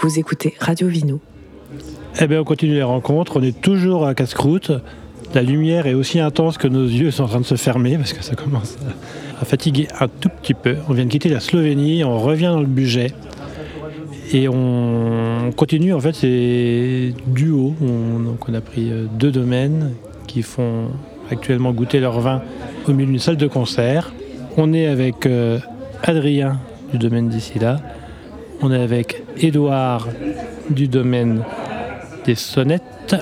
Vous écoutez Radio Vino. Eh bien, on continue les rencontres. On est toujours à Casse-Croûte. La lumière est aussi intense que nos yeux sont en train de se fermer parce que ça commence à fatiguer un tout petit peu. On vient de quitter la Slovénie, on revient dans le budget. Et on continue, en fait, c'est duo. On, on a pris euh, deux domaines qui font actuellement goûter leur vin au milieu d'une salle de concert. On est avec euh, Adrien du domaine d'ici là. On est avec Édouard du domaine des sonnettes.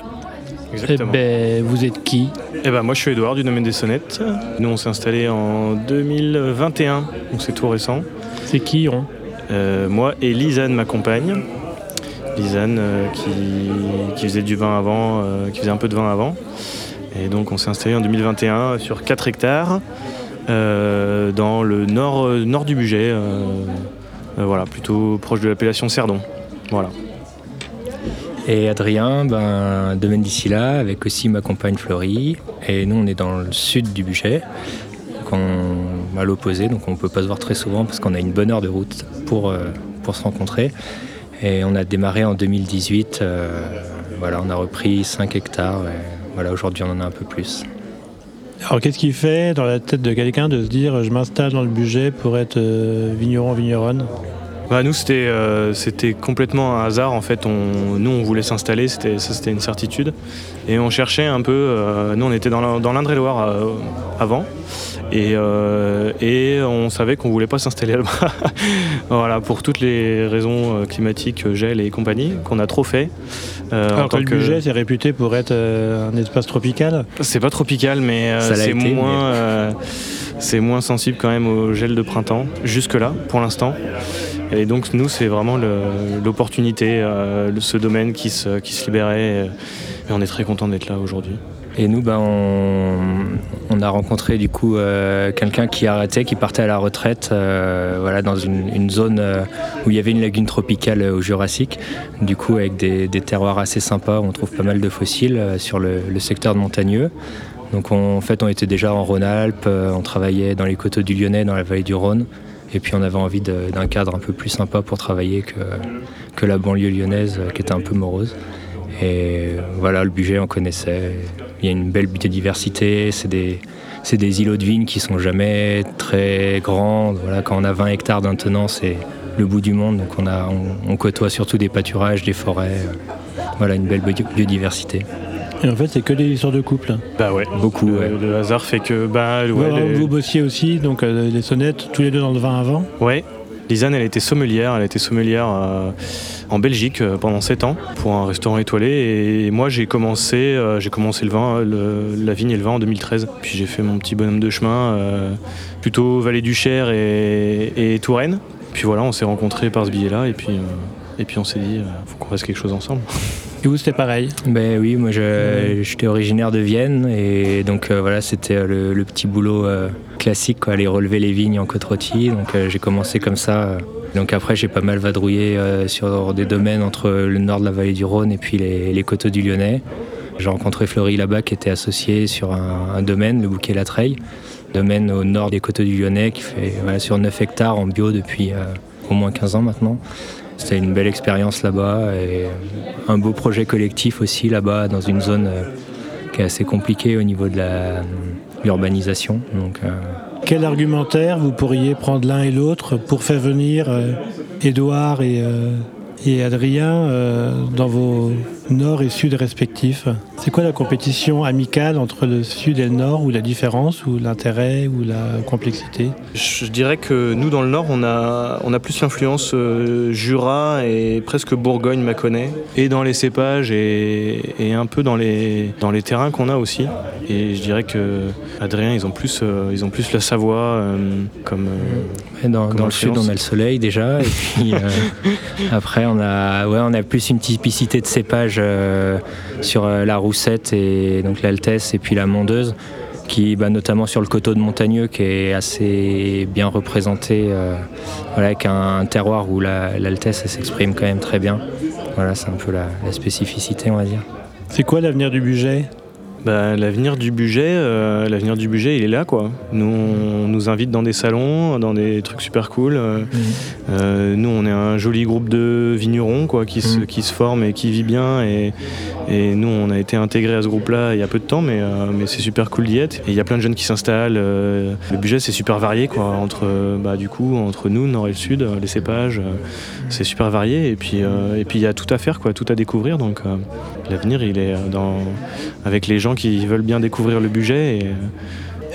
Exactement. Eh ben, vous êtes qui Eh ben, moi, je suis Edouard du domaine des sonnettes. Nous, on s'est installé en 2021, donc c'est tout récent. C'est qui on Euh, moi et Lisanne, ma compagne. Lisanne, euh, qui, qui faisait du vin avant, euh, qui faisait un peu de vin avant. Et donc, on s'est installé en 2021 sur 4 hectares euh, dans le nord, nord du budget. Euh, voilà, plutôt proche de l'appellation Cerdon. Voilà. Et Adrien, ben, domaine d'ici là, avec aussi ma compagne Florie. Et nous, on est dans le sud du budget, donc on- à l'opposé, donc on peut pas se voir très souvent parce qu'on a une bonne heure de route pour, euh, pour se rencontrer. Et on a démarré en 2018. euh, voilà, on a repris 5 hectares. Et voilà, aujourd'hui, on en a un peu plus. Alors qu'est-ce qui fait dans la tête de quelqu'un de se dire je m'installe dans le budget pour être euh, vigneron, vigneronne? Bah, nous, c'était euh, c'était complètement un hasard. En fait, on, nous, on voulait s'installer, c'était- ça c'était une certitude. Et on cherchait un peu. euh, nous, on était dans l'Indre-et-Loire euh, avant. Et, euh, et on savait qu'on voulait pas s'installer là-bas. voilà, pour toutes les raisons euh, climatiques, gel et compagnie, qu'on a trop fait. Euh, en Alors que tant le que- budget c'est réputé pour être euh, un espace tropical. c'est pas tropical, mais euh, c'est moins, euh, c'est moins sensible quand même au gel de printemps, jusque-là, pour l'instant. Et donc, nous, c'est vraiment l'opportunité, euh, ce domaine qui se, libérait. Et on est très content d'être là aujourd'hui. Et nous, ben, on, a rencontré du coup euh, quelqu'un qui arrêtait, qui partait à la retraite, euh, voilà, dans une, zone où il y avait une lagune tropicale au Jurassique, du coup avec des, terroirs assez sympas, on trouve pas mal de fossiles sur le, secteur montagneux. Donc on- en fait, on était déjà en Rhône-Alpes, on travaillait dans les coteaux du Lyonnais, dans la vallée du Rhône, et puis on avait envie d'un cadre un peu plus sympa pour travailler que, que la banlieue lyonnaise, euh, qui était un peu morose. Et voilà, le budget, on connaissait. Il y a une belle biodiversité. C'est des, des îlots de vignes qui sont jamais très grandes. Voilà, quand on a 20 hectares d'un tenant, c'est le bout du monde. Donc on, a, on, côtoie surtout des pâturages, des forêts. Voilà, une belle bio- biodiversité. Et en fait c'est que des histoires de couple. Bah ouais. Beaucoup, Le, ouais. le hasard fait que, bah, ouais, vous, les- vous bossiez aussi donc euh, les sonnettes tous les deux dans le vin avant. Ouais. Lisanne, elle était sommelière. Elle était sommelière euh, en Belgique euh, pendant 7 ans pour un restaurant étoilé. Et moi, j'ai commencé, euh, j'ai commencé le vin, le- la vigne et le vin en 2013. Puis j'ai fait mon petit bonhomme de chemin, euh, plutôt Vallée du Cher et, et Touraine. Puis voilà, on s'est rencontrés par ce biais-là. Et puis, euh, et puis on s'est dit, euh, faut qu'on fasse quelque chose ensemble. Et vous c'était pareil. Ben oui, moi j'étais originaire de Vienne et donc euh, voilà, c'était euh, le, le petit boulot euh, classique, quoi, aller relever les vignes en côte rôtie. Donc euh, j'ai commencé comme ça. Donc après, j'ai pas mal vadrouillé sur des domaines entre le nord de la vallée du Rhône et puis les, les coteaux du Lyonnais. J'ai rencontré Fleury là-bas qui était associé sur un, un domaine, le bouquet Latreille, domaine au nord des coteaux du Lyonnais qui fait voilà, sur 9 hectares en bio depuis au moins 15 ans maintenant. C'était une belle expérience là-bas et un beau projet collectif aussi là-bas dans une zone euh, qui est assez compliquée au niveau de la- l'urbanisation. Euh, Quel argumentaire vous pourriez prendre l'un et l'autre pour faire venir euh, Édouard et, euh, Adrien euh, dans vos nord et sud respectifs C'est quoi la compétition amicale entre le sud et le nord ou la différence ou l'intérêt ou la complexité? Je dirais que nous, dans le Nord, on a, on a plus l'influence euh, Jura et presque Bourgogne-Mâconnais, et dans les cépages et, et un peu dans les, dans les terrains qu'on a aussi. Et je dirais que Adrien, ils ont plus, euh, ils ont plus la Savoie euh, comme. euh, dans, Comme dans le sud, influence. on a le soleil déjà. Et puis euh, après, on a, ouais, on a plus une typicité de cépage euh, sur euh, la roussette et donc l'altesse et puis la mondeuse. Qui, bah, notamment sur le coteau de Montagneux, qui est assez bien représenté, euh, voilà, avec un, terroir où la- l'altesse s'exprime quand même très bien. Voilà, c'est un peu la spécificité, on va dire. C'est quoi l'avenir du budget? Bah, L'avenir du budget, euh, l'avenir du budget, il est là quoi. Nous, on nous invite dans des salons, dans des trucs super cool. Euh, Mhm. euh, nous, on est un joli groupe de vignerons quoi, qui, se, Mhm. qui se forme et qui vit bien. Et, et nous, on a été intégrés à ce groupe-là il y a peu de temps, mais, mais c'est super cool d'y être. Et il y a plein de jeunes qui s'installent. le budget, c'est super varié quoi, entre, bah, du coup, entre nous, nord et le sud, les cépages. c'est super varié. Et puis, et puis il y a tout à faire, quoi, tout à découvrir. Donc, l'avenir, il est dans, avec les gens qui veulent bien découvrir le budget. Et,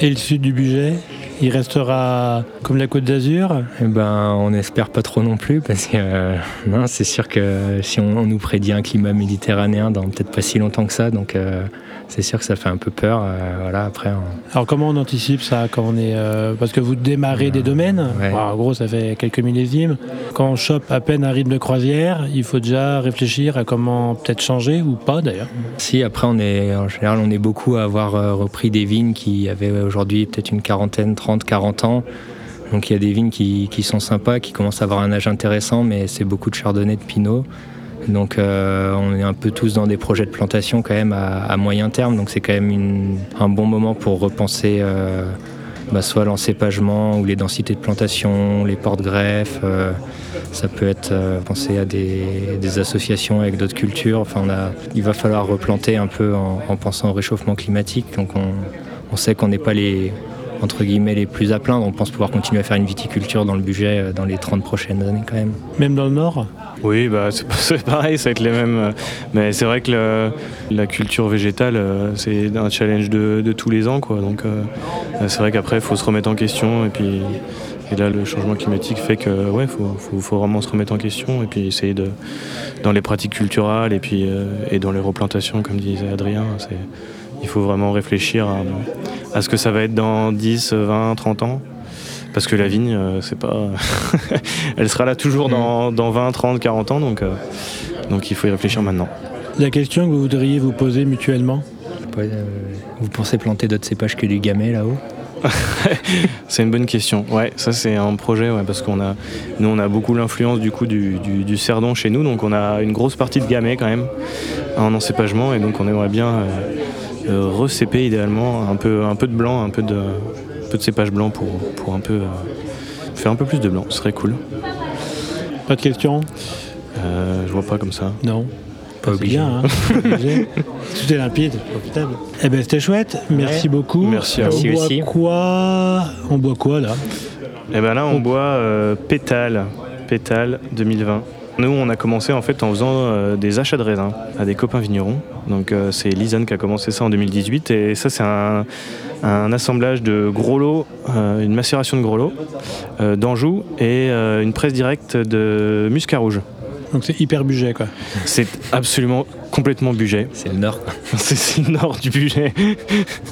Et le sud du budget, il restera comme la Côte d'Azur? Eh ben, on n'espère pas trop non plus parce que euh, c'est sûr que si on, on nous prédit un climat méditerranéen dans peut-être pas si longtemps que ça, donc euh, c'est sûr que ça fait un peu peur. euh, voilà, après, on- Alors comment on anticipe ça quand on est euh, parce que vous démarrez des domaines. Ouais. En gros, ça fait quelques millésimes. Quand on chope à peine un rythme de croisière, il faut déjà réfléchir à comment peut-être changer ou pas d'ailleurs. si après on est en général on est beaucoup à avoir euh, repris des vignes qui avaient aujourd'hui peut-être une quarantaine, 30, 40 ans. Donc il y a des vignes qui, qui sont sympas, qui commencent à avoir un âge intéressant, mais c'est beaucoup de chardonnay, de pinot. Donc euh, on est un peu tous dans des projets de plantation quand même à, moyen terme, donc c'est quand même un bon moment pour repenser euh, bah, soit l'encépagement ou les densités de plantation, les porte-greffes. euh, ça peut être penser à des, associations avec d'autres cultures. Enfin, il va falloir replanter un peu en, en pensant au réchauffement climatique. Donc on, on sait qu'on n'est pas les entre guillemets les plus à plaindre. On pense pouvoir continuer à faire une viticulture dans le budget dans les 30 prochaines années quand même. Même dans le nord? Oui, bah, c'est pareil, ça va être les mêmes. euh, Mais c'est vrai que la culture végétale, euh, c'est un challenge de, tous les ans. Quoi. Donc, euh, c'est vrai qu'après, il faut se remettre en question. Et, puis, là, le changement climatique fait que ouais, faut, faut, vraiment se remettre en question et puis essayer de, dans les pratiques culturelles et, puis, et dans les replantations, comme disait Adrien, il faut vraiment réfléchir à ce que ça va être dans 10, 20, 30 ans. Parce que la vigne, euh, c'est pas. Elle sera là toujours dans, dans 20, 30, 40 ans, donc, euh, donc il faut y réfléchir maintenant. La question que vous voudriez vous poser mutuellement. Euh, vous pensez planter d'autres cépages que du gamay là-haut C'est une bonne question. Ouais, ça c'est un projet, ouais, parce qu'on a, nous on a beaucoup l'influence du coup du, du, du cerdon chez nous, donc on a une grosse partie de gamay quand même en encépagement, et donc on aimerait bien recéper idéalement un peu, un peu de blanc, un peu de, peu de cépage blanc pour, pour un peu euh, faire un peu plus de blanc. Ce serait cool. Pas de questions? Euh, je vois pas comme ça. Non. Pas obligé. bien, hein. Tout est limpide, profitable. Eh ben c'était chouette, merci beaucoup. Merci à on vous. boit Merci aussi. quoi? On boit quoi là? Et ben là, on boit euh, Pétale, Pétale 2020. Nous, on a commencé en fait en faisant euh, des achats de raisins à des copains vignerons. Donc euh, c'est Lisanne qui a commencé ça en 2018 et ça c'est un, un assemblage de gros lots, euh, une macération de gros lots euh, d'Anjou et euh, une presse directe de Muscat Rouge. Donc c'est hyper budget quoi. C'est absolument complètement budget. C'est le nord. C'est le nord du budget.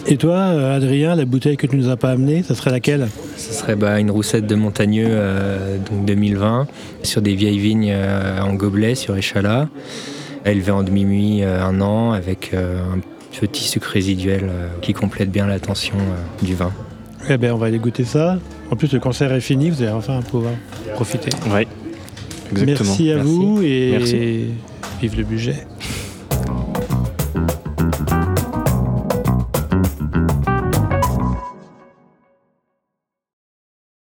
Et toi, Adrien, la bouteille que tu nous as pas amenée, ça serait laquelle? Ce serait bah, une roussette de Montagneux euh, donc 2020 sur des vieilles vignes euh, en gobelet sur échalas, élevée en demi-muit euh, un an avec euh, un petit sucre résiduel euh, qui complète bien la tension euh, du vin. Eh ben on va aller goûter ça. En plus le concert est fini, vous allez enfin pouvoir profiter. Ouais, exactement. Merci à Merci. vous et Merci. vive le budget.